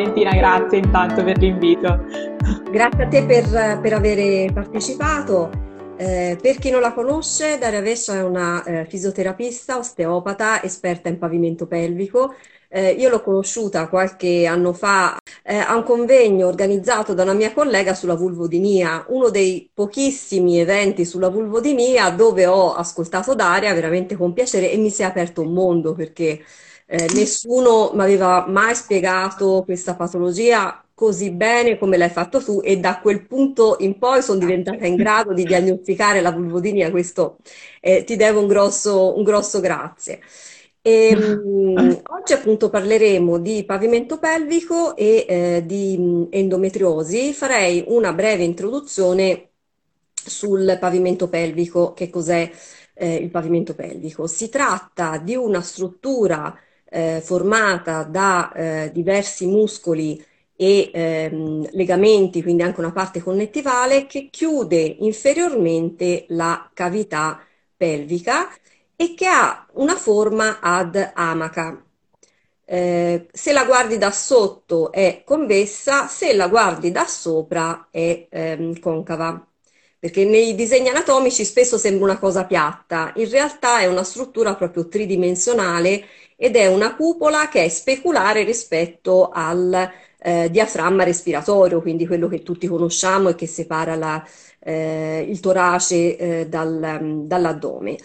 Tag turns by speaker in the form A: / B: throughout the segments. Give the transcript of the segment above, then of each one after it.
A: Valentina, grazie intanto per l'invito.
B: Grazie a te per, per aver partecipato. Eh, per chi non la conosce, Daria Vescia è una eh, fisioterapista, osteopata, esperta in pavimento pelvico. Eh, io l'ho conosciuta qualche anno fa eh, a un convegno organizzato da una mia collega sulla vulvodinia, uno dei pochissimi eventi sulla vulvodinia dove ho ascoltato Daria veramente con piacere e mi si è aperto un mondo perché eh, nessuno mi aveva mai spiegato questa patologia così bene come l'hai fatto tu e da quel punto in poi sono diventata in grado di diagnosticare la vulvodinia, questo eh, ti devo un grosso, un grosso grazie. E, um, oggi appunto parleremo di pavimento pelvico e eh, di mm, endometriosi. Farei una breve introduzione sul pavimento pelvico. Che cos'è eh, il pavimento pelvico? Si tratta di una struttura eh, formata da eh, diversi muscoli e ehm, legamenti, quindi anche una parte connettivale che chiude inferiormente la cavità pelvica e che ha una forma ad amaca. Eh, se la guardi da sotto è convessa, se la guardi da sopra è ehm, concava. Perché nei disegni anatomici spesso sembra una cosa piatta, in realtà è una struttura proprio tridimensionale ed è una cupola che è speculare rispetto al eh, diaframma respiratorio, quindi quello che tutti conosciamo e che separa la, eh, il torace eh, dal, dall'addome.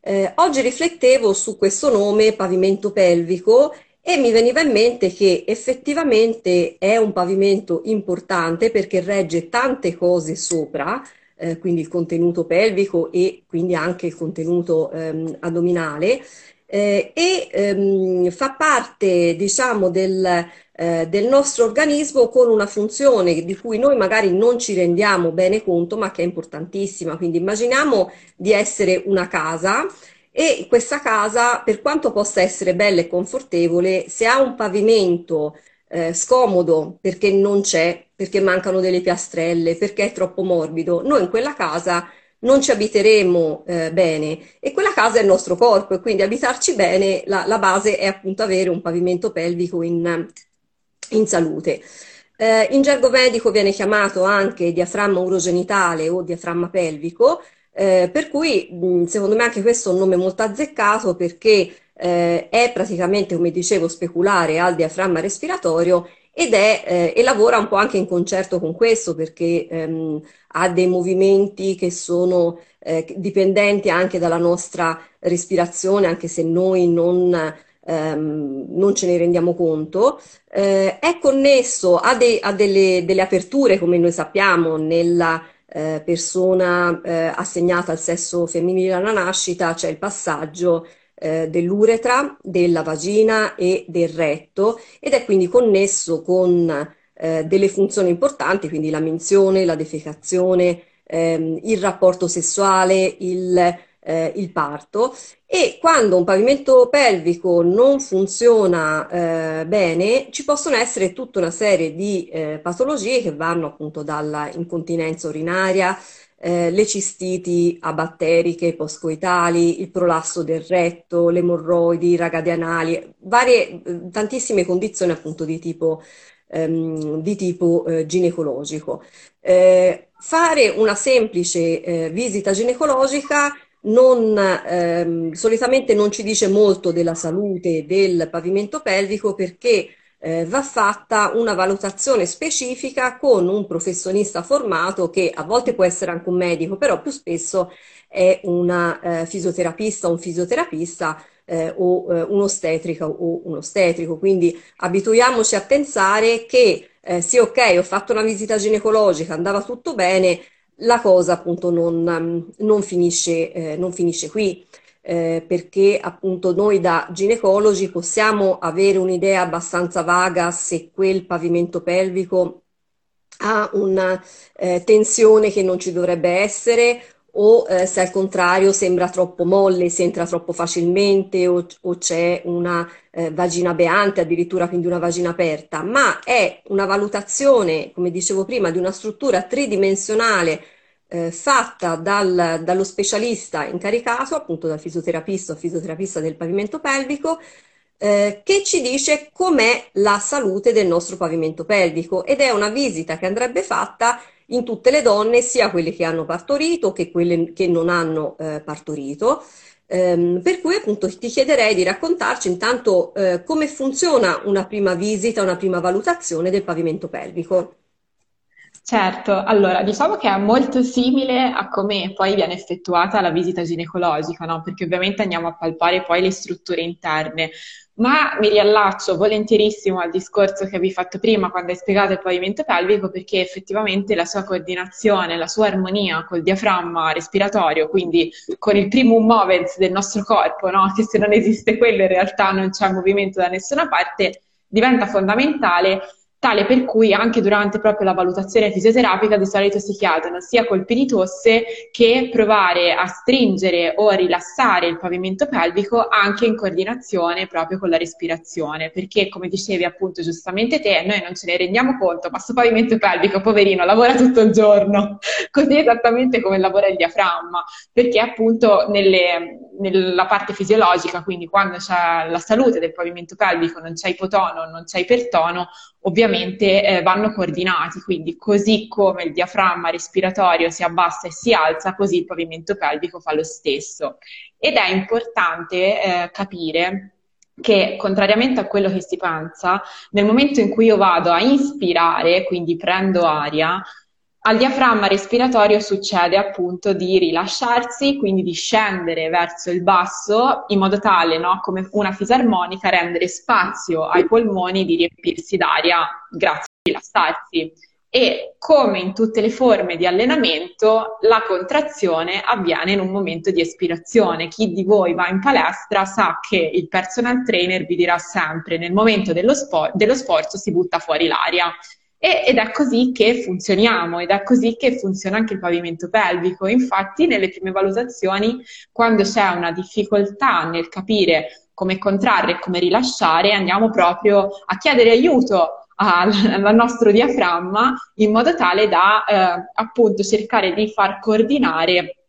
B: Eh, oggi riflettevo su questo nome pavimento pelvico e mi veniva in mente che effettivamente è un pavimento importante perché regge tante cose sopra, eh, quindi il contenuto pelvico e quindi anche il contenuto ehm, addominale eh, e ehm, fa parte, diciamo, del, eh, del nostro organismo con una funzione di cui noi magari non ci rendiamo bene conto, ma che è importantissima. Quindi immaginiamo di essere una casa e questa casa, per quanto possa essere bella e confortevole, se ha un pavimento eh, scomodo perché non c'è, perché mancano delle piastrelle, perché è troppo morbido, noi in quella casa non ci abiteremo eh, bene e quella casa è il nostro corpo e quindi abitarci bene, la, la base è appunto avere un pavimento pelvico in, in salute. Eh, in gergo medico viene chiamato anche diaframma urogenitale o diaframma pelvico, eh, per cui mh, secondo me anche questo è un nome molto azzeccato perché eh, è praticamente, come dicevo, speculare al diaframma respiratorio ed è, eh, e lavora un po' anche in concerto con questo perché ehm, ha dei movimenti che sono eh, dipendenti anche dalla nostra respirazione, anche se noi non ehm, non ce ne rendiamo conto, eh, è connesso a, de- a delle, delle, aperture, come noi sappiamo, nella eh, persona eh, assegnata al sesso femminile alla nascita, c'è il passaggio eh, dell'uretra, della vagina e del retto ed è quindi connesso con eh, delle funzioni importanti, quindi la menzione, la defecazione, ehm, il rapporto sessuale, il eh, il parto. E quando un pavimento pelvico non funziona eh, bene ci possono essere tutta una serie di eh, patologie che vanno appunto dalla incontinenza urinaria, eh, le cistiti abatteriche postcoitali, il prolasso del retto, le emorroidi, i ragadi anali, varie, eh, tantissime condizioni appunto di tipo, ehm, di tipo eh, ginecologico. fare una semplice visita ginecologica non, ehm, solitamente non ci dice molto della salute del pavimento pelvico perché eh, va fatta una valutazione specifica con un professionista formato che a volte può essere anche un medico, però più spesso è una eh, fisioterapista o un fisioterapista eh, o eh, un'ostetrica o un ostetrico. Quindi abituiamoci a pensare che eh, sì, ok, ho fatto una visita ginecologica, andava tutto bene, la cosa appunto non, um, non, finisce, eh, non finisce, qui, eh, perché appunto noi da ginecologi possiamo avere un'idea abbastanza vaga se quel pavimento pelvico ha una eh, tensione che non ci dovrebbe essere o eh, se al contrario sembra troppo molle, si entra troppo facilmente o, o c'è una eh, vagina beante, addirittura quindi una vagina aperta, ma è una valutazione, come dicevo prima, di una struttura tridimensionale eh, fatta dal, dallo specialista incaricato, appunto dal fisioterapista o fisioterapista del pavimento pelvico, eh, che ci dice com'è la salute del nostro pavimento pelvico ed è una visita che andrebbe fatta in tutte le donne, sia quelle che hanno partorito che quelle che non hanno eh, partorito. Um, per cui appunto ti chiederei di raccontarci intanto uh, come funziona una prima visita, una prima valutazione del pavimento pelvico.
A: Certo, allora diciamo che è molto simile a come poi viene effettuata la visita ginecologica, no? Perché ovviamente andiamo a palpare poi le strutture interne, ma mi riallaccio volentierissimo al discorso che avevi fatto prima quando hai spiegato il pavimento pelvico, perché effettivamente la sua coordinazione, la sua armonia col diaframma respiratorio, quindi con il primum movens del nostro corpo, no? Che se non esiste quello in realtà non c'è movimento da nessuna parte, diventa fondamentale tale per cui anche durante proprio la valutazione fisioterapica di solito si chiedono sia colpi di tosse che provare a stringere o a rilassare il pavimento pelvico anche in coordinazione proprio con la respirazione, perché come dicevi appunto giustamente te, noi non ce ne rendiamo conto, ma questo pavimento pelvico, poverino, lavora tutto il giorno, così esattamente come lavora il diaframma, perché appunto nelle, nella parte fisiologica, quindi quando c'è la salute del pavimento pelvico, non c'è ipotono, non c'è ipertono, ovviamente eh, vanno coordinati, quindi così come il diaframma respiratorio si abbassa e si alza, così il pavimento pelvico fa lo stesso. Ed è importante eh, capire che contrariamente a quello che si pensa, nel momento in cui io vado a inspirare, quindi prendo aria, al diaframma respiratorio succede appunto di rilasciarsi, quindi di scendere verso il basso in modo tale, no, come una fisarmonica, rendere spazio ai polmoni di riempirsi d'aria grazie a rilassarsi. E come in tutte le forme di allenamento, la contrazione avviene in un momento di espirazione. Chi di voi va in palestra sa che il personal trainer vi dirà sempre nel momento dello, spor- dello sforzo si butta fuori l'aria e, ed è così che funzioniamo ed è così che funziona anche il pavimento pelvico. Infatti, nelle prime valutazioni, quando c'è una difficoltà nel capire come contrarre e come rilasciare, andiamo proprio a chiedere aiuto al, al nostro diaframma in modo tale da eh, appunto cercare di far coordinare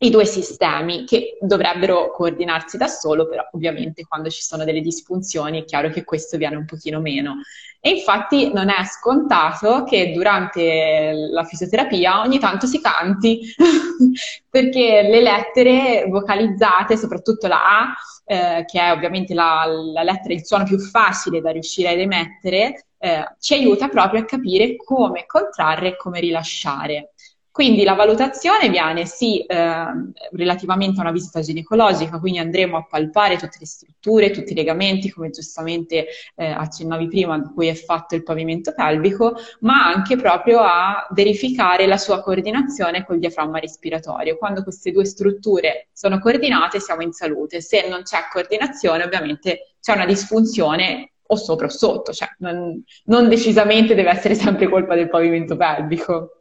A: i due sistemi che dovrebbero coordinarsi da solo, però ovviamente quando ci sono delle disfunzioni è chiaro che questo viene un pochino meno. E infatti non è scontato che durante la fisioterapia ogni tanto si canti, perché le lettere vocalizzate, soprattutto la A, eh, che è ovviamente la, la, lettera, il suono più facile da riuscire ad emettere, eh, ci aiuta proprio a capire come contrarre e come rilasciare. Quindi la valutazione viene sì eh, relativamente a una visita ginecologica, quindi andremo a palpare tutte le strutture, tutti i legamenti, come giustamente eh, accennavi prima, di cui è fatto il pavimento pelvico, ma anche proprio a verificare la sua coordinazione col diaframma respiratorio. Quando queste due strutture sono coordinate siamo in salute, se non c'è coordinazione ovviamente c'è una disfunzione o sopra o sotto, cioè non, non decisamente deve essere sempre colpa del pavimento pelvico.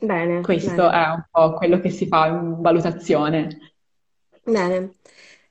B: Bene,
A: Questo
B: bene.
A: è un po' quello che si fa in valutazione.
B: Bene.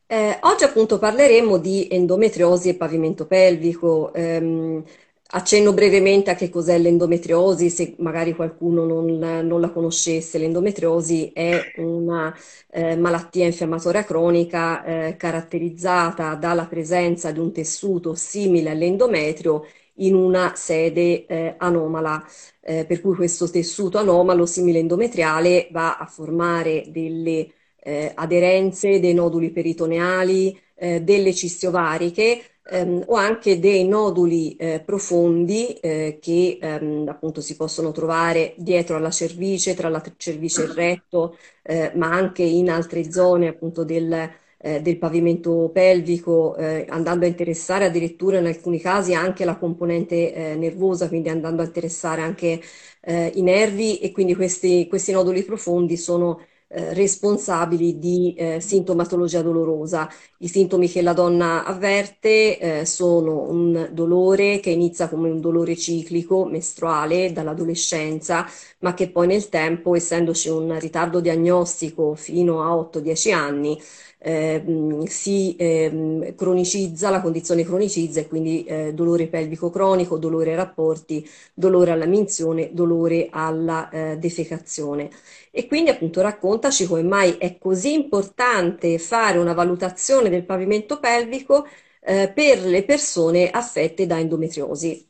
B: Eh, oggi appunto parleremo di endometriosi e pavimento pelvico. Ehm, accenno brevemente a che cos'è l'endometriosi, se magari qualcuno non, non la conoscesse. L'endometriosi è una eh, malattia infiammatoria cronica eh, caratterizzata dalla presenza di un tessuto simile all'endometrio in una sede eh, anomala. Eh, per cui questo tessuto anomalo simile endometriale va a formare delle eh, aderenze dei noduli peritoneali, eh, delle cisti ovariche ehm, o anche dei noduli eh, profondi eh, che ehm, appunto si possono trovare dietro alla cervice, tra la cervice e il retto, ma anche in altre zone appunto del eh, del pavimento pelvico, eh, andando a interessare addirittura in alcuni casi anche la componente eh, nervosa, quindi andando a interessare anche eh, i nervi e quindi questi, questi noduli profondi sono eh, responsabili di eh, sintomatologia dolorosa. I sintomi che la donna avverte eh, sono un dolore che inizia come un dolore ciclico mestruale dall'adolescenza, ma che poi nel tempo, essendoci un ritardo diagnostico fino a 8-10 anni, eh, si eh, cronicizza, la condizione cronicizza e quindi eh, dolore pelvico cronico, dolore ai rapporti, dolore alla minzione, dolore alla eh, defecazione. E quindi appunto raccontaci come mai è così importante fare una valutazione del pavimento pelvico eh, per le persone affette da endometriosi?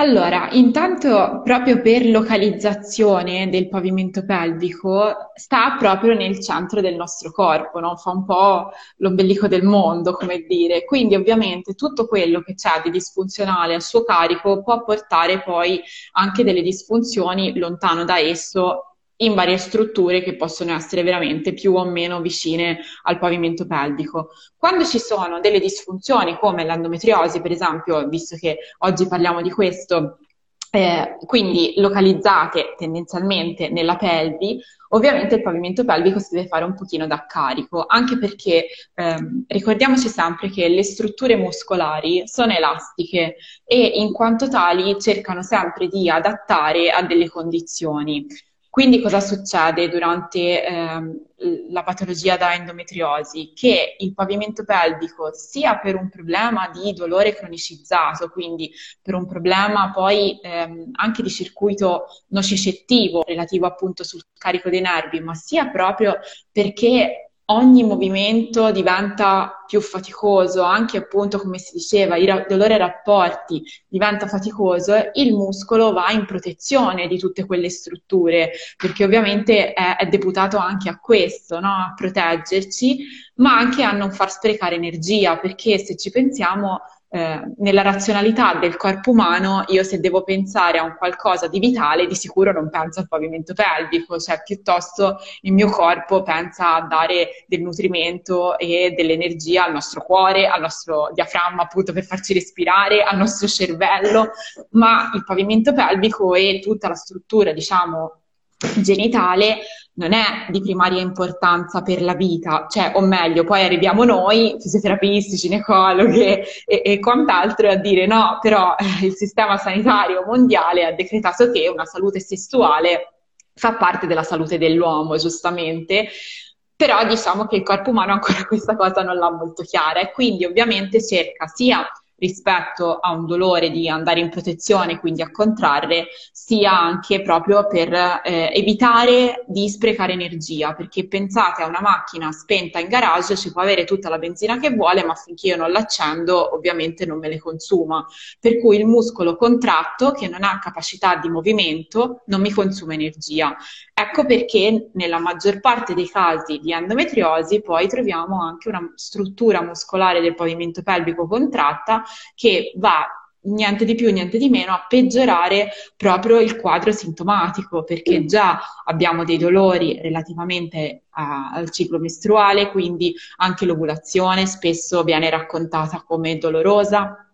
A: Allora, intanto proprio per localizzazione del pavimento pelvico sta proprio nel centro del nostro corpo, no? Fa un po' l'ombelico del mondo, come dire. Quindi ovviamente tutto quello che c'è di disfunzionale a suo carico può portare poi anche delle disfunzioni lontano da esso in varie strutture che possono essere veramente più o meno vicine al pavimento pelvico. Quando ci sono delle disfunzioni come l'endometriosi, per esempio, visto che oggi parliamo di questo, eh, quindi localizzate tendenzialmente nella pelvi, ovviamente il pavimento pelvico si deve fare un pochino da carico, anche perché ehm, ricordiamoci sempre che le strutture muscolari sono elastiche e in quanto tali cercano sempre di adattare a delle condizioni. Quindi cosa succede durante ehm, la patologia da endometriosi? Che il pavimento pelvico, sia per un problema di dolore cronicizzato, quindi per un problema poi ehm, anche di circuito nocicettivo relativo appunto sul carico dei nervi, ma sia proprio perché ogni movimento diventa più faticoso, anche appunto come si diceva, il dolore ai rapporti diventa faticoso, il muscolo va in protezione di tutte quelle strutture, perché ovviamente è, è deputato anche a questo, no? a proteggerci, ma anche a non far sprecare energia, perché se ci pensiamo eh, nella razionalità del corpo umano, io se devo pensare a un qualcosa di vitale, di sicuro non penso al pavimento pelvico, cioè piuttosto il mio corpo pensa a dare del nutrimento e dell'energia al nostro cuore, al nostro diaframma appunto per farci respirare, al nostro cervello, ma il pavimento pelvico e tutta la struttura, diciamo, genitale non è di primaria importanza per la vita, cioè, o meglio, poi arriviamo noi, fisioterapisti, ginecologhe e, e quant'altro, a dire no, però eh, il sistema sanitario mondiale ha decretato che una salute sessuale fa parte della salute dell'uomo, giustamente, però diciamo che il corpo umano ancora questa cosa non l'ha molto chiara e quindi ovviamente cerca sia rispetto a un dolore di andare in protezione, quindi a contrarre, sia anche proprio per eh, evitare di sprecare energia, perché pensate a una macchina spenta in garage, ci può avere tutta la benzina che vuole, ma finché io non l'accendo ovviamente non me le consuma. Per cui il muscolo contratto, che non ha capacità di movimento, non mi consuma energia. Ecco perché nella maggior parte dei casi di endometriosi poi troviamo anche una struttura muscolare del pavimento pelvico contratta che va niente di più, niente di meno a peggiorare proprio il quadro sintomatico, perché già abbiamo dei dolori relativamente a, al ciclo mestruale, quindi anche l'ovulazione spesso viene raccontata come dolorosa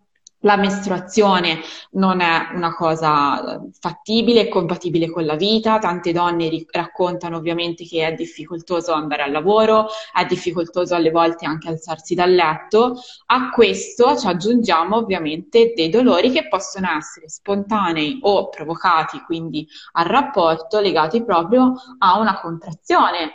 A: la mestruazione non è una cosa fattibile e compatibile con la vita, tante donne ri- raccontano ovviamente che è difficoltoso andare al lavoro, è difficoltoso alle volte anche alzarsi dal letto. A questo ci aggiungiamo ovviamente dei dolori che possono essere spontanei o provocati, quindi al rapporto legati proprio a una contrazione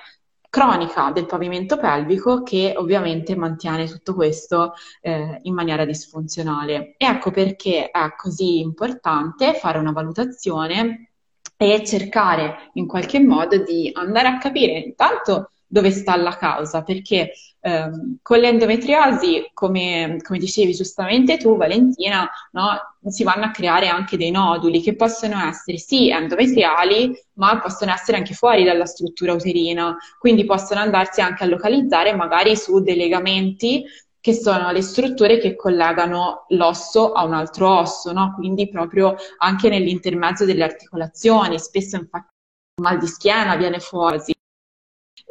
A: cronica del pavimento pelvico che ovviamente mantiene tutto questo eh, in maniera disfunzionale. E ecco perché è così importante fare una valutazione e cercare in qualche modo di andare a capire intanto dove sta la causa, perché ehm, con l'endometriosi, come, come, dicevi giustamente tu, Valentina, no, si vanno a creare anche dei noduli che possono essere sì endometriali, ma possono essere anche fuori dalla struttura uterina, quindi possono andarsi anche a localizzare magari su dei legamenti che sono le strutture che collegano l'osso a un altro osso, no? quindi proprio anche nell'intermezzo delle articolazioni, spesso infatti il mal di schiena viene fuori.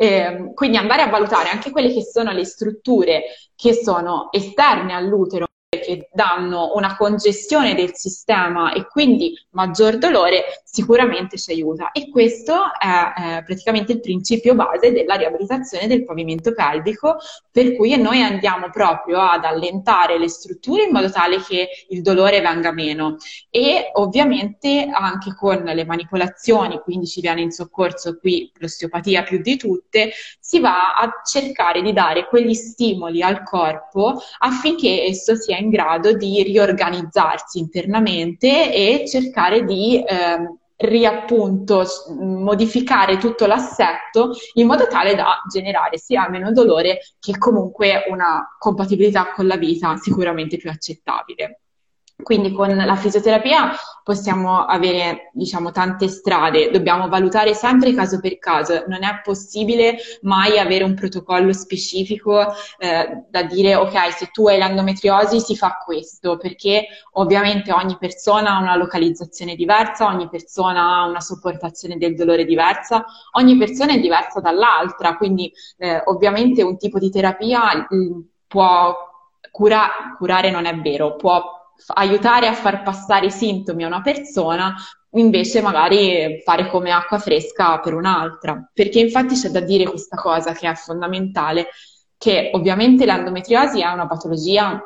A: Eh, quindi andare a valutare anche quelle che sono le strutture che sono esterne all'utero che danno una congestione del sistema e quindi maggior dolore, sicuramente ci aiuta. E questo è eh, praticamente il principio base della riabilitazione del pavimento pelvico, per cui noi andiamo proprio ad allentare le strutture in modo tale che il dolore venga meno. E ovviamente anche con le manipolazioni, quindi ci viene in soccorso qui l'osteopatia più di tutte, si va a cercare di dare quegli stimoli al corpo affinché esso sia in grado di riorganizzarsi internamente e cercare di eh, riappunto modificare tutto l'assetto in modo tale da generare sia meno dolore che comunque una compatibilità con la vita sicuramente più accettabile. Quindi con la fisioterapia possiamo avere, diciamo, tante strade, dobbiamo valutare sempre caso per caso, non è possibile mai avere un protocollo specifico eh, da dire ok, se tu hai l'endometriosi si fa questo, perché ovviamente ogni persona ha una localizzazione diversa, ogni persona ha una sopportazione del dolore diversa, ogni persona è diversa dall'altra, quindi eh, ovviamente un tipo di terapia mh, mm, può cura- curare non è vero, può aiutare a far passare i sintomi a una persona, invece magari fare come acqua fresca per un'altra. Perché infatti c'è da dire questa cosa che è fondamentale, che ovviamente l'endometriosi è una patologia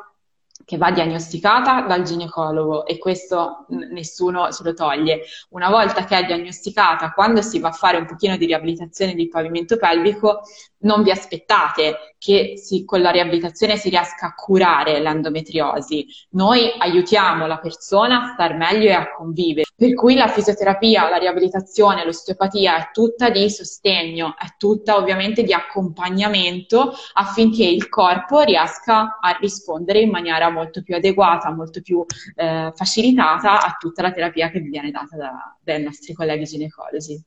A: che va diagnosticata dal ginecologo e questo nessuno se lo toglie. Una volta che è diagnosticata, quando si va a fare un pochino di riabilitazione del pavimento pelvico, non vi aspettate che si, con la riabilitazione si riesca a curare l'endometriosi. Noi aiutiamo la persona a star meglio e a convivere. Per cui la fisioterapia, la riabilitazione, l'osteopatia è tutta di sostegno, è tutta ovviamente di accompagnamento affinché il corpo riesca a rispondere in maniera molto più adeguata, molto più eh, facilitata a tutta la terapia che viene data da, dai nostri colleghi ginecologi.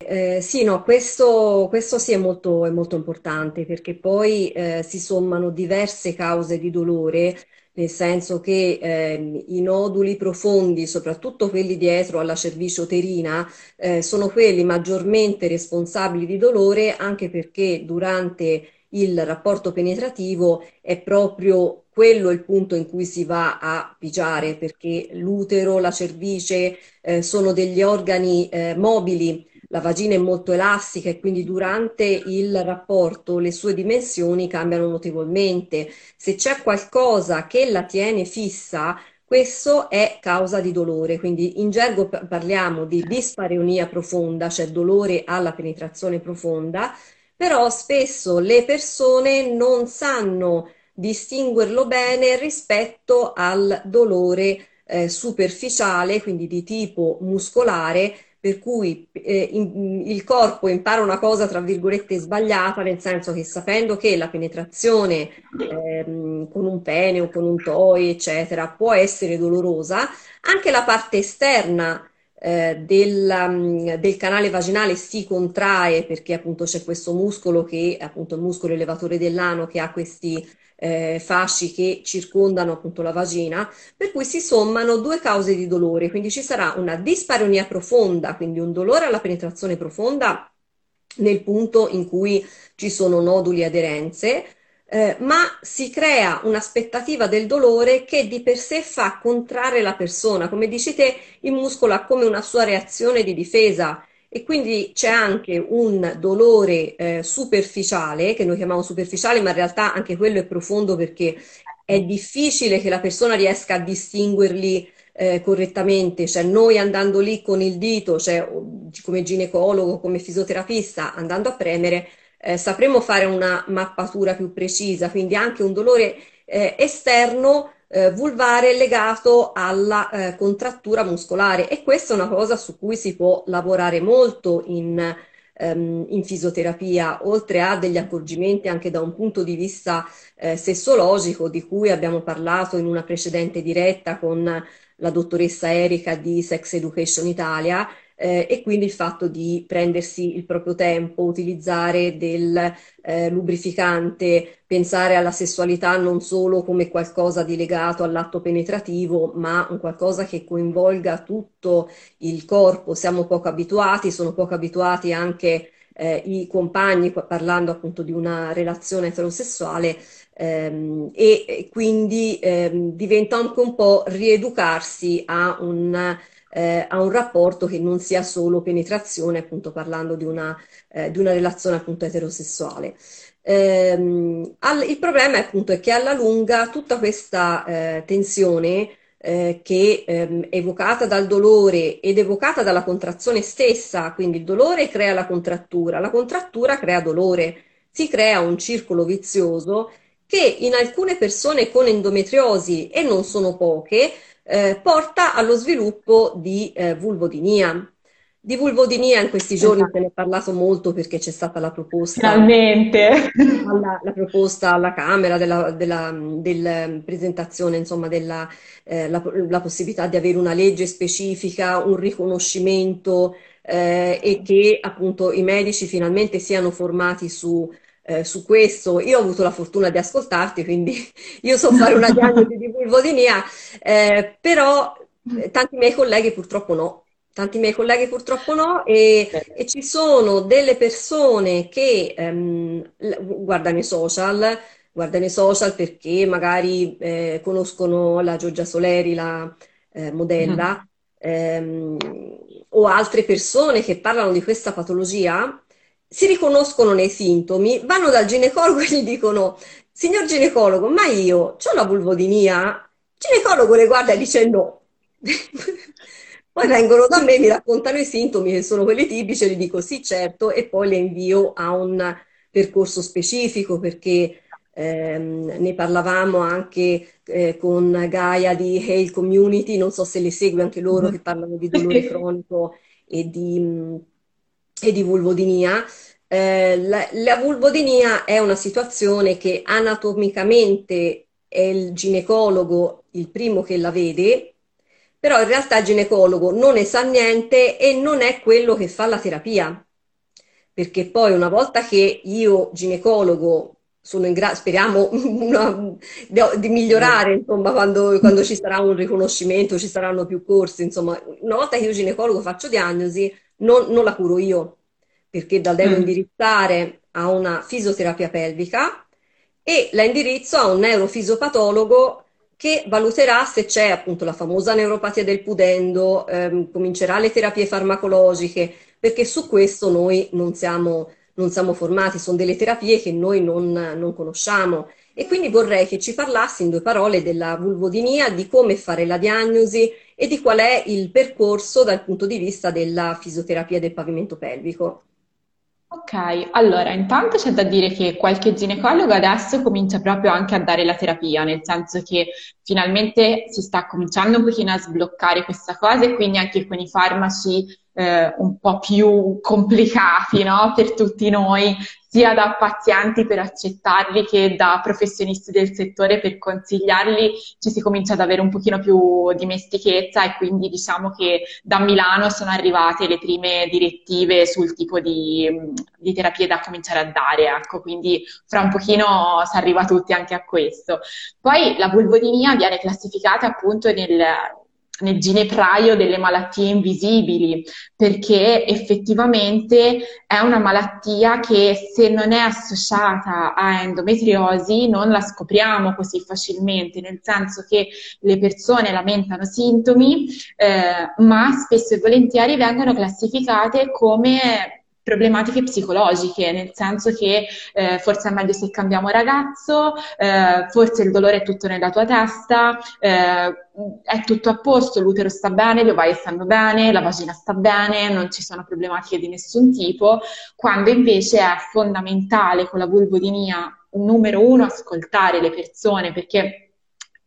B: Eh, sì, no, questo, questo sì è molto, è molto importante perché poi eh, si sommano diverse cause di dolore, nel senso che eh, i noduli profondi, soprattutto quelli dietro alla cervice uterina, eh, sono quelli maggiormente responsabili di dolore anche perché durante il rapporto penetrativo è proprio quello il punto in cui si va a pigiare perché l'utero, la cervice eh, sono degli organi eh, mobili la vagina è molto elastica e quindi durante il rapporto le sue dimensioni cambiano notevolmente. Se c'è qualcosa che la tiene fissa, questo è causa di dolore, quindi in gergo parliamo di dispareunia profonda, cioè dolore alla penetrazione profonda, però spesso le persone non sanno distinguerlo bene rispetto al dolore eh, superficiale, quindi di tipo muscolare, per cui eh, in, il corpo impara una cosa tra virgolette sbagliata, nel senso che sapendo che la penetrazione ehm, con un pene o con un toy, eccetera, può essere dolorosa, anche la parte esterna eh, del, um, del, canale vaginale si contrae perché appunto c'è questo muscolo che appunto il muscolo elevatore dell'ano che ha questi eh, fasci che circondano appunto la vagina, per cui si sommano due cause di dolore, quindi ci sarà una disparonia profonda, quindi un dolore alla penetrazione profonda nel punto in cui ci sono noduli e aderenze, eh, ma si crea un'aspettativa del dolore che di per sé fa contrarre la persona. Come dici te, il muscolo ha come una sua reazione di difesa e quindi c'è anche un dolore eh, superficiale, che noi chiamiamo superficiale, ma in realtà anche quello è profondo perché è difficile che la persona riesca a distinguerli eh, correttamente, cioè noi andando lì con il dito, cioè come ginecologo, come fisioterapista, andando a premere, eh, sapremo fare una mappatura più precisa, quindi anche un dolore eh, esterno eh, vulvare legato alla eh, contrattura muscolare. E questa è una cosa su cui si può lavorare molto in, ehm, in fisioterapia, oltre a degli accorgimenti anche da un punto di vista eh, sessologico di cui abbiamo parlato in una precedente diretta con la dottoressa Erika di Sex Education Italia eh, e quindi il fatto di prendersi il proprio tempo, utilizzare del eh, lubrificante, pensare alla sessualità non solo come qualcosa di legato all'atto penetrativo, ma un qualcosa che coinvolga tutto il corpo. Siamo poco abituati, sono poco abituati anche eh, i compagni, parlando appunto di una relazione eterosessuale, ehm, e, quindi ehm, diventa anche un po' rieducarsi a un eh, a un rapporto che non sia solo penetrazione, appunto parlando di una, eh, di una relazione appunto eterosessuale. Ehm, al, il problema appunto è che alla lunga tutta questa eh, tensione eh, che ehm, evocata dal dolore ed evocata dalla contrazione stessa, quindi il dolore crea la contrattura, la contrattura crea dolore, si crea un circolo vizioso che in alcune persone con endometriosi, e non sono poche, eh, porta allo sviluppo di eh, vulvodinia. Di vulvodinia in questi giorni esatto. se ne è parlato molto perché c'è stata la proposta. Alla, la proposta alla Camera della, della, della presentazione, insomma, della eh, la, la, possibilità di avere una legge specifica, un riconoscimento eh, e che appunto i medici finalmente siano formati su, eh, su questo. Io ho avuto la fortuna di ascoltarti, quindi io so fare una diagnosi di vulvodinia, eh, però eh, tanti miei colleghi purtroppo no. Tanti miei colleghi purtroppo no e, e ci sono delle persone che ehm, guardano i social, guardano i social perché magari eh, conoscono la Giorgia Soleri, la eh, modella, mm. ehm, o altre persone che parlano di questa patologia, si riconoscono nei sintomi, vanno dal ginecologo e gli dicono, signor ginecologo, ma io ho la vulvodinia? Il ginecologo le guarda e dice no. Poi vengono da me, mi raccontano i sintomi che sono quelli tipici, e gli dico sì, certo, e poi le invio a un percorso specifico perché ehm, ne parlavamo anche eh, con Gaia di Hail Community, non so se le segue anche loro mm-hmm. che parlano di dolore cronico e di, e di vulvodinia. Eh, la, la vulvodinia è una situazione che anatomicamente è il ginecologo il primo che la vede, però in realtà il ginecologo non ne sa niente e non è quello che fa la terapia. Perché poi una volta che io, ginecologo, sono in grado, speriamo una, di migliorare, insomma, quando, quando, ci sarà un riconoscimento, ci saranno più corsi, insomma, una volta che io ginecologo faccio diagnosi, non, non la curo io, perché la devo mm. indirizzare a una fisioterapia pelvica e la indirizzo a un neurofisiopatologo che valuterà se c'è appunto la famosa neuropatia del pudendo, ehm, comincerà le terapie farmacologiche, perché su questo noi non siamo, non siamo formati, sono delle terapie che noi non, non conosciamo. E quindi vorrei che ci parlassi in due parole della vulvodinia, di come fare la diagnosi e di qual è il percorso dal punto di vista della fisioterapia del pavimento pelvico.
A: Ok, allora intanto c'è da dire che qualche ginecologo adesso comincia proprio anche a dare la terapia, nel senso che finalmente si sta cominciando un pochino a sbloccare questa cosa e quindi anche con i farmaci eh, un po' più complicati no? per tutti noi, sia da pazienti per accettarli che da professionisti del settore per consigliarli, ci si comincia ad avere un pochino più dimestichezza e quindi diciamo che da Milano sono arrivate le prime direttive sul tipo di, di terapie da cominciare a dare, ecco, quindi fra un pochino si arriva tutti anche a questo. Poi la vulvodinia viene classificata appunto nel, nel ginepraio delle malattie invisibili, perché effettivamente è una malattia che se non è associata a endometriosi non la scopriamo così facilmente, nel senso che le persone lamentano sintomi, eh, ma spesso e volentieri vengono classificate come problematiche psicologiche, nel senso che eh, forse è meglio se cambiamo ragazzo, eh, forse il dolore è tutto nella tua testa, eh, è tutto a posto, l'utero sta bene, le ovaie stanno bene, la vagina sta bene, non ci sono problematiche di nessun tipo, quando invece è fondamentale con la vulvodinia, numero uno, ascoltare le persone perché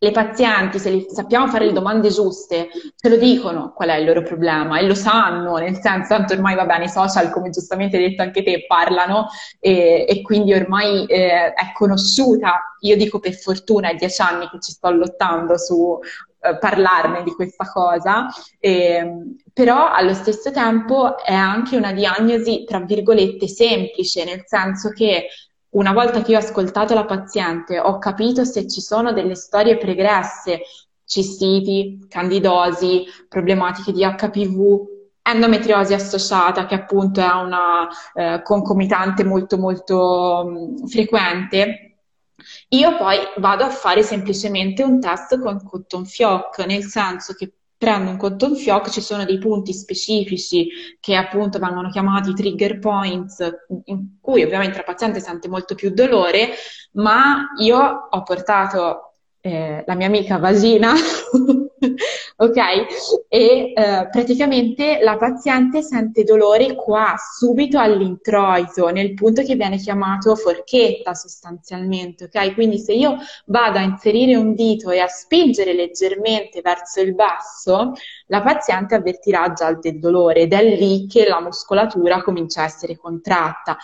A: le pazienti, se sappiamo fare le domande giuste, ce lo dicono qual è il loro problema e lo sanno, nel senso, tanto ormai va bene, i social, come giustamente hai detto anche te, parlano e, e quindi ormai eh, è conosciuta, io dico per fortuna, è dieci anni che ci sto lottando su eh, parlarne di questa cosa, eh, però allo stesso tempo è anche una diagnosi, tra virgolette, semplice, nel senso che una volta che ho ascoltato la paziente, ho capito se ci sono delle storie pregresse, cistiti, candidosi, problematiche di HPV, endometriosi associata, che appunto è una eh, concomitante molto molto mh, frequente, io poi vado a fare semplicemente un test con cotton fioc, nel senso che prendo un cotton fioc, ci sono dei punti specifici che appunto vengono chiamati trigger points, in cui ovviamente la paziente sente molto più dolore, ma io ho portato eh, la mia amica vagina ok? E eh, praticamente la paziente sente dolore qua, subito all'introito, nel punto che viene chiamato forchetta sostanzialmente, ok? Quindi se io vado a inserire un dito e a spingere leggermente verso il basso, la paziente avvertirà già del dolore ed è lì che la muscolatura comincia a essere contratta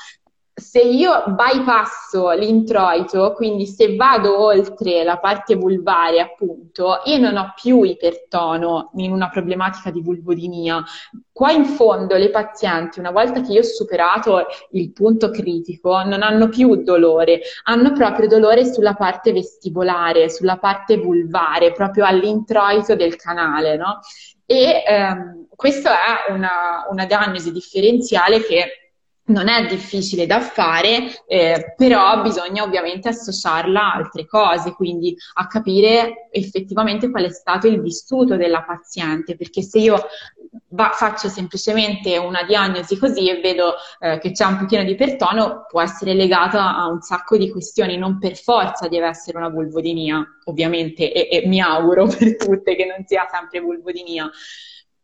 A: se io bypasso l'introito, quindi se vado oltre la parte vulvare, appunto, io non ho più ipertono in una problematica di vulvodinia. Qua in fondo le pazienti, una volta che io ho superato il punto critico, non hanno più dolore, hanno proprio dolore sulla parte vestibolare, sulla parte vulvare, proprio all'introito del canale, no? E ehm, questa è una, una diagnosi differenziale che non è difficile da fare, eh, però bisogna ovviamente associarla a altre cose, quindi a capire effettivamente qual è stato il vissuto della paziente, perché se io va, faccio semplicemente una diagnosi così e vedo eh, che c'è un pochino di pertono, può essere legata a un sacco di questioni, non per forza deve essere una vulvodinia, ovviamente, e, e mi auguro per tutte che non sia sempre vulvodinia.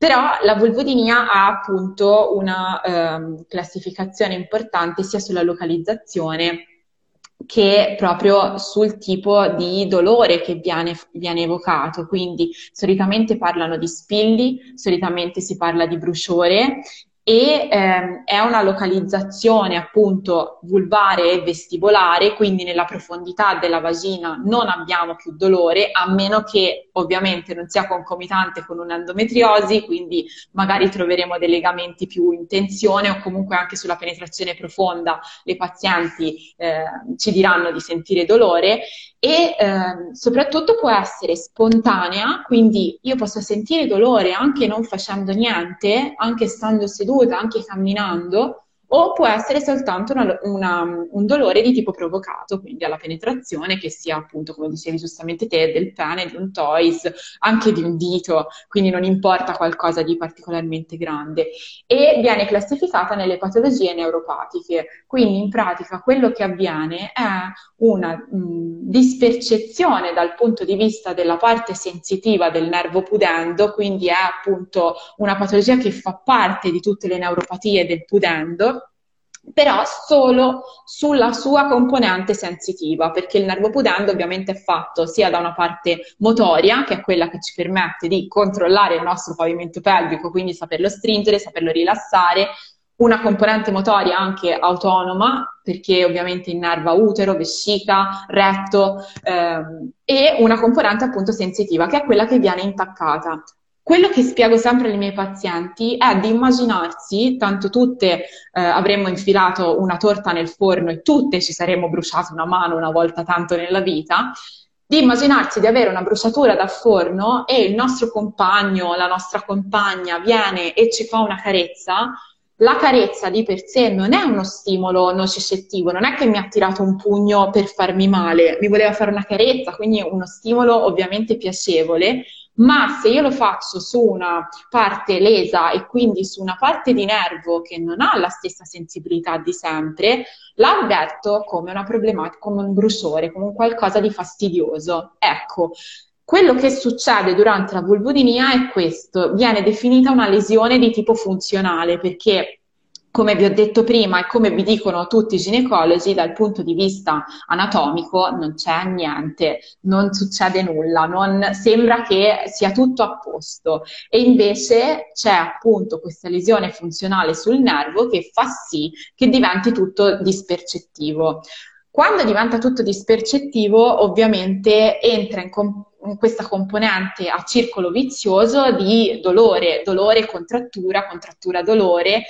A: Però la vulvodinia ha appunto una ehm, classificazione importante sia sulla localizzazione che proprio sul tipo di dolore che viene, viene, evocato. Quindi solitamente parlano di spilli, solitamente si parla di bruciore e ehm, è una localizzazione appunto vulvare e vestibolare, quindi nella profondità della vagina non abbiamo più dolore, a meno che ovviamente non sia concomitante con un'endometriosi, quindi magari troveremo dei legamenti più in tensione o comunque anche sulla penetrazione profonda le pazienti eh, ci diranno di sentire dolore e eh, soprattutto può essere spontanea, quindi io posso sentire dolore anche non facendo niente, anche stando seduta, anche camminando, o può essere soltanto una, una, un dolore di tipo provocato, quindi alla penetrazione, che sia appunto, come dicevi giustamente te, del pene, di un toys, anche di un dito, quindi non importa qualcosa di particolarmente grande. E viene classificata nelle patologie neuropatiche, quindi in pratica quello che avviene è una mh, dispercezione dal punto di vista della parte sensitiva del nervo pudendo, quindi è appunto una patologia che fa parte di tutte le neuropatie del pudendo però solo sulla sua componente sensitiva, perché il nervo pudendo ovviamente è fatto sia da una parte motoria, che è quella che ci permette di controllare il nostro pavimento pelvico, quindi saperlo stringere, saperlo rilassare, una componente motoria anche autonoma, perché ovviamente innerva utero, vescica, retto, ehm, e una componente appunto sensitiva, che è quella che viene intaccata. Quello che spiego sempre ai miei pazienti è di immaginarsi, tanto tutte eh, avremmo infilato una torta nel forno e tutte ci saremmo bruciate una mano una volta tanto nella vita, di immaginarsi di avere una bruciatura da forno e il nostro compagno, la nostra compagna viene e ci fa una carezza, la carezza di per sé non è uno stimolo nocicettivo, non è che mi ha tirato un pugno per farmi male, mi voleva fare una carezza, quindi uno stimolo ovviamente piacevole, ma se io lo faccio su una parte lesa e quindi su una parte di nervo che non ha la stessa sensibilità di sempre, la avverto come una problematica, come un bruciore, come un qualcosa di fastidioso. Ecco, quello che succede durante la vulvodinia è questo, viene definita una lesione di tipo funzionale perché come vi ho detto prima e come vi dicono tutti i ginecologi, dal punto di vista anatomico non c'è niente, non succede nulla, non sembra che sia tutto a posto. E invece c'è appunto questa lesione funzionale sul nervo che fa sì che diventi tutto dispercettivo. Quando diventa tutto dispercettivo, ovviamente entra in, com- in, questa componente a circolo vizioso di dolore, dolore, contrattura, contrattura, dolore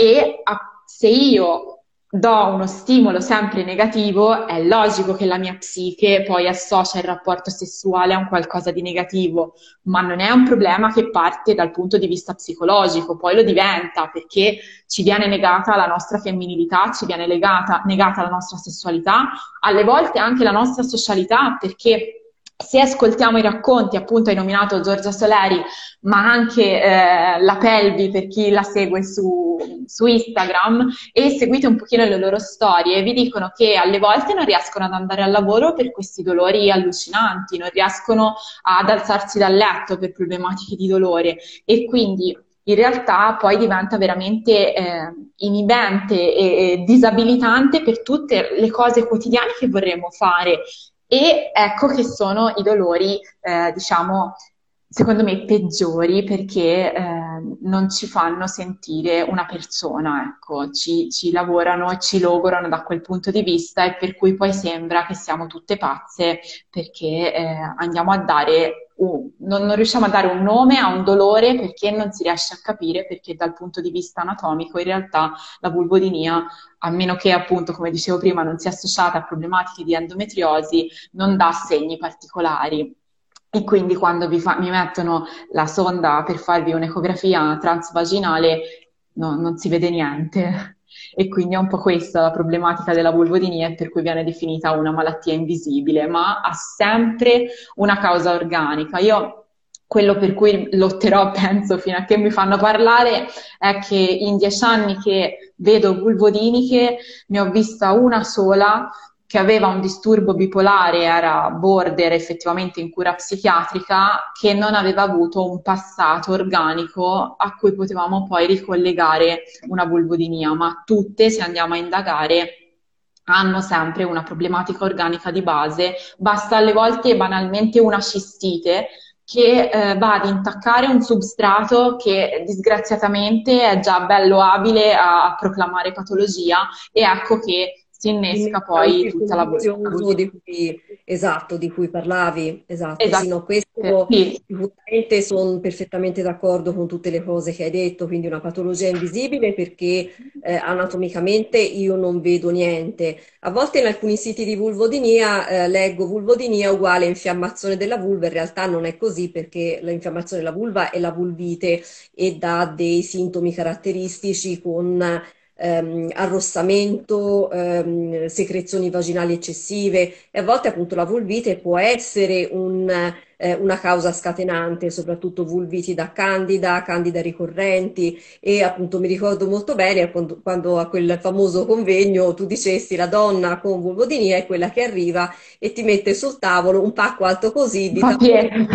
A: e a, se io do uno stimolo sempre negativo, è logico che la mia psiche poi associa il rapporto sessuale a un qualcosa di negativo, ma non è un problema che parte dal punto di vista psicologico, poi lo diventa perché ci viene negata la nostra femminilità, ci viene legata, negata la nostra sessualità, alle volte anche la nostra socialità, perché se ascoltiamo i racconti, appunto hai nominato Giorgia Soleri, ma anche eh, la Pelvi per chi la segue su, su, Instagram e seguite un pochino le loro storie, vi dicono che alle volte non riescono ad andare al lavoro per questi dolori allucinanti, non riescono ad alzarsi dal letto per problematiche di dolore e quindi in realtà poi diventa veramente eh, inibente e, e disabilitante per tutte le cose quotidiane che vorremmo fare e ecco che sono i dolori, eh, diciamo, secondo me peggiori perché eh, non ci fanno sentire una persona, ecco, ci, ci lavorano ci logorano da quel punto di vista e per cui poi sembra che siamo tutte pazze perché eh, andiamo a dare un, non, non, riusciamo a dare un nome a un dolore perché non si riesce a capire perché dal punto di vista anatomico in realtà la vulvodinia a meno che appunto, come dicevo prima, non sia associata a problematiche di endometriosi, non dà segni particolari. E quindi quando fa, mi mettono la sonda per farvi un'ecografia transvaginale no, non si vede niente. E quindi è un po' questa la problematica della vulvodinia per cui viene definita una malattia invisibile, ma ha sempre una causa organica. Io quello per cui lotterò, penso, fino a che mi fanno parlare, è che in dieci anni che vedo vulvodiniche ne ho vista una sola che aveva un disturbo bipolare, era border effettivamente in cura psichiatrica, che non aveva avuto un passato organico a cui potevamo poi ricollegare una vulvodinia, ma tutte, se andiamo a indagare, hanno sempre una problematica organica di base, basta alle volte banalmente una cistite che eh, va ad intaccare un substrato che disgraziatamente è già bello abile a proclamare patologia e ecco che si innesca poi tutta la
B: bolla. Di cui, esatto, di cui parlavi. Esatto, esatto. Sì, no, questo sì. sicuramente sono perfettamente d'accordo con tutte le cose che hai detto, quindi una patologia invisibile perché eh, anatomicamente io non vedo niente. A volte in alcuni siti di vulvodinia eh, leggo vulvodinia uguale infiammazione della vulva, in realtà non è così perché l'infiammazione della vulva è la vulvite e dà dei sintomi caratteristici con ehm, arrossamento, ehm, secrezioni vaginali eccessive e a volte appunto la vulvite può essere un, eh, una causa scatenante, soprattutto vulviti da candida, candida ricorrenti e appunto mi ricordo molto bene quando, quando a quel famoso convegno tu dicesti la donna con vulvodinia è quella che arriva e ti mette sul tavolo un pacco alto così di tamponi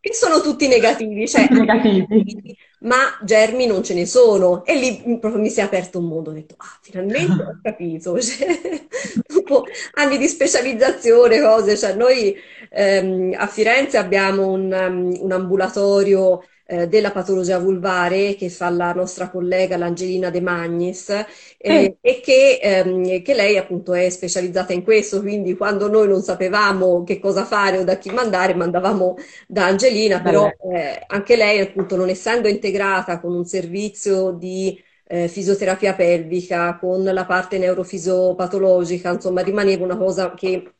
B: che sono tutti negativi, cioè negativi ma germi non ce ne sono. E lì proprio mi si è aperto un mondo, ho detto, ah, finalmente ho capito. Cioè, dopo anni di specializzazione, cose, cioè noi ehm, a Firenze abbiamo un, um, un ambulatorio eh, della patologia vulvare che fa la nostra collega l'Angelina De Magnis eh, eh. e che, ehm, che, lei appunto è specializzata in questo, quindi quando noi non sapevamo che cosa fare o da chi mandare, mandavamo da Angelina, però eh, anche lei appunto non essendo integrata con un servizio di eh, fisioterapia pelvica, con la parte neurofisiopatologica, insomma rimaneva una cosa che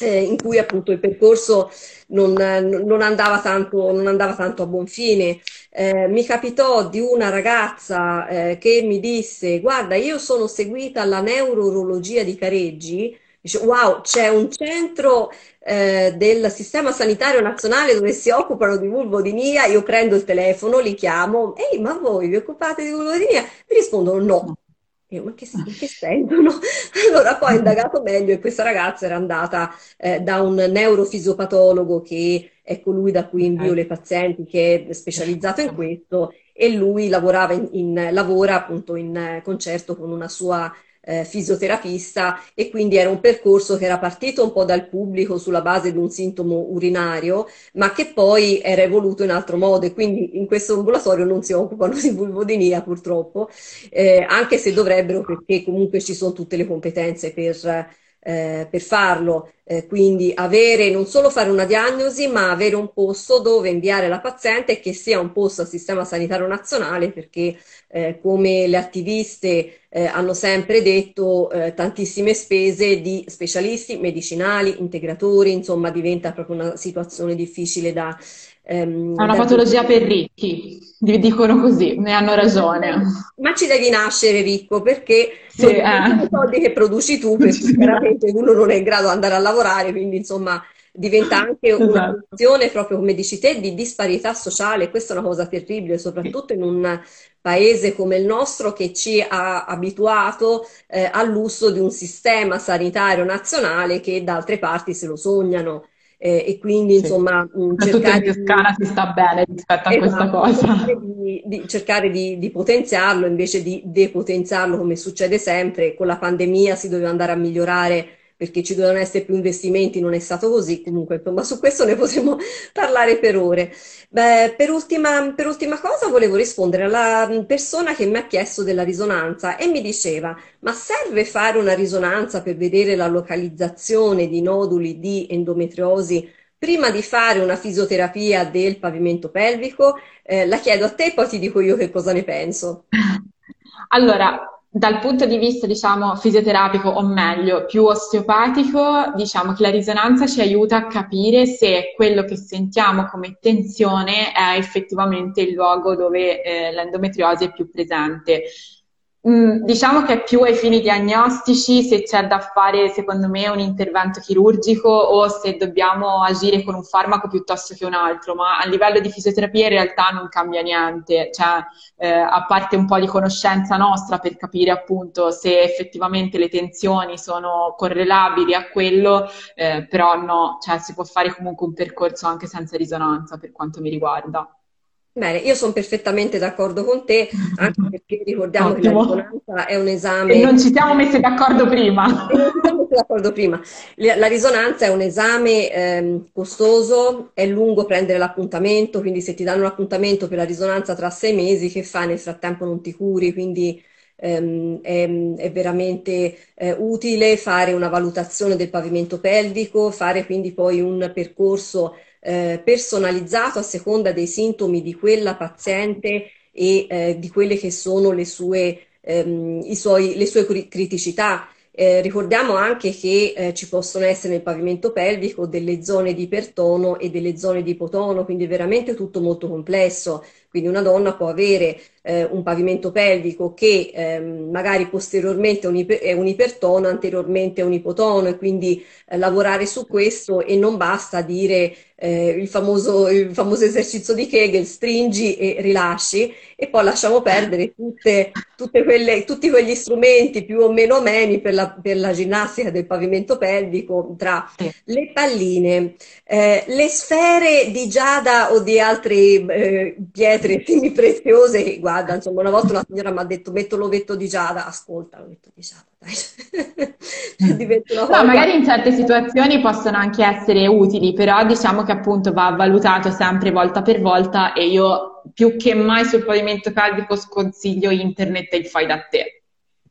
B: eh, in cui appunto il percorso non, non, andava, tanto, non andava, tanto, a buon fine. Eh, mi capitò di una ragazza eh, che mi disse: Guarda, io sono seguita alla neurologia di Careggi. Dice, wow, c'è un centro eh, del sistema sanitario nazionale dove si occupano di vulvodinia. Io prendo il telefono, li chiamo, ehi, ma voi vi occupate di vulvodinia? Mi rispondono no. Io, ma che, che sentono? Allora poi ho indagato meglio e questa ragazza era andata eh, da un neurofisiopatologo che è colui da cui invio le pazienti, che è specializzato in questo, e lui lavorava in, in, lavora appunto in concerto con una sua eh, fisioterapista e quindi era un percorso che era partito un po' dal pubblico sulla base di un sintomo urinario, ma che poi era evoluto in altro modo e quindi in questo ambulatorio non si occupano di vulvodinia purtroppo, eh, anche se dovrebbero perché comunque ci sono tutte le competenze per eh, per farlo, eh, quindi avere non solo fare una diagnosi, ma avere un posto dove inviare la paziente che sia un posto al sistema sanitario nazionale, perché eh, come le attiviste eh, hanno sempre detto, eh, tantissime spese di specialisti medicinali, integratori, insomma diventa proprio una situazione difficile da,
A: Ehm, è una patologia per ricchi, dicono così, ne hanno ragione.
B: Ma ci devi nascere ricco perché sì, eh. i soldi che produci tu, perché chiaramente uno non è in grado di andare a lavorare, quindi insomma diventa anche una esatto. questione proprio, come dici te, di disparità sociale. Questa è una cosa terribile, soprattutto in un paese come il nostro che ci ha abituato eh, all'uso di un sistema sanitario nazionale che da altre parti se lo sognano. Eh, e quindi sì. insomma
A: mh, cercare in Toscana di... si sta bene rispetto a esatto, questa cosa
B: di, di, cercare di, di, potenziarlo invece di depotenziarlo come succede sempre con la pandemia si doveva andare a migliorare perché ci dovevano essere più investimenti, non è stato così, comunque ma su questo ne potremo parlare per ore. Beh, per, ultima, per ultima cosa volevo rispondere alla persona che mi ha chiesto della risonanza e mi diceva, ma serve fare una risonanza per vedere la localizzazione di noduli di endometriosi prima di fare una fisioterapia del pavimento pelvico? Eh, la chiedo a te e poi ti dico io che cosa ne penso.
A: Allora, dal punto di vista, diciamo, fisioterapico o meglio, più osteopatico, diciamo che la risonanza ci aiuta a capire se quello che sentiamo come tensione è effettivamente il luogo dove eh, l'endometriosi è più presente. Mm, diciamo che è più ai fini diagnostici se c'è da fare, secondo me, un intervento chirurgico o se dobbiamo agire con un farmaco piuttosto che un altro, ma a livello di fisioterapia in realtà non cambia niente, cioè, eh, a parte un po' di conoscenza nostra per capire appunto se effettivamente le tensioni sono correlabili a quello, eh, però no, cioè, si può fare comunque un percorso anche senza risonanza per quanto mi riguarda.
B: Bene, io sono perfettamente d'accordo con te, anche perché ricordiamo Ottimo. che la risonanza è un esame...
A: E non ci siamo messi d'accordo prima. non ci siamo
B: d'accordo prima. La risonanza è un esame ehm, costoso, è lungo prendere l'appuntamento, quindi se ti danno l'appuntamento per la risonanza tra sei mesi, che fai? Nel frattempo non ti curi, quindi ehm, è, è, veramente eh, utile fare una valutazione del pavimento pelvico, fare quindi poi un percorso eh, personalizzato a seconda dei sintomi di quella paziente e eh, di quelle che sono le sue, ehm, suoi, le sue criticità. Eh, ricordiamo anche che eh, ci possono essere nel pavimento pelvico delle zone di ipertono e delle zone di ipotono, quindi è veramente tutto molto complesso. Quindi una donna può avere eh, un pavimento pelvico che ehm, magari posteriormente è un, iper- è un, ipertono, anteriormente è un ipotono e quindi eh, lavorare su questo e non basta dire eh, il, famoso, il, famoso, esercizio di Kegel, stringi e rilasci e poi lasciamo perdere tutte, tutte quelle, tutti quegli strumenti più o meno ameni per la, per la ginnastica del pavimento pelvico tra le palline, eh, le sfere di giada o di altre eh, pietre semipreziose che guarda, insomma, una volta una signora mi ha detto metto l'ovetto di giada, ascolta l'ovetto di giada, dai.
A: Cioè, no, magari in certe situazioni possono anche essere utili, però diciamo che appunto va valutato sempre volta per volta e io più che mai sul pavimento pelvico sconsiglio internet e il fai da te.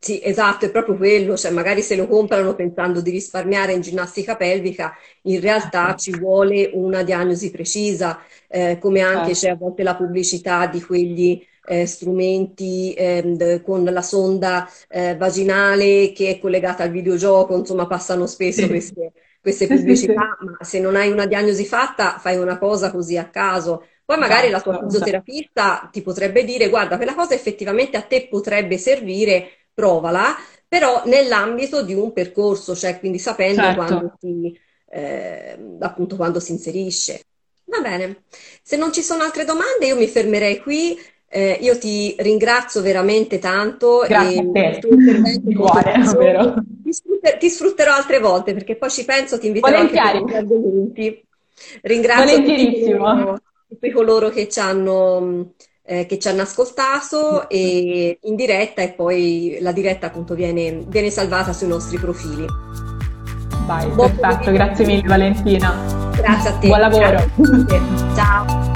B: Sì, esatto, è proprio quello, cioè magari se lo comprano pensando di risparmiare in ginnastica pelvica, in realtà ci vuole una diagnosi precisa, eh, come anche certo. c'è a volte la pubblicità di quegli eh, strumenti eh, con la sonda eh, vaginale che è collegata al videogioco, insomma passano spesso queste, queste pubblicità, ma se non hai una diagnosi fatta fai una cosa così a caso. Poi magari la tua esatto, fisioterapista ti potrebbe dire guarda, quella cosa effettivamente a te potrebbe servire, provala, però nell'ambito di un percorso, cioè quindi sapendo certo. quando si, eh, appunto quando si inserisce. Va bene, se non ci sono altre domande io mi fermerei qui. Eh, io ti ringrazio veramente tanto.
A: Grazie e a te. Di cuore.
B: Ti, ti, sfrutterò altre volte perché poi ci penso, ti inviterò anche per argomenti. Ringrazio tutti coloro, tutti coloro che ci hanno eh, che ci hanno ascoltato e in diretta e poi la diretta appunto viene, viene salvata sui nostri profili.
A: Vai, Buon perfetto, grazie mille Valentina.
B: Grazie a te.
A: Buon lavoro.
B: Ciao.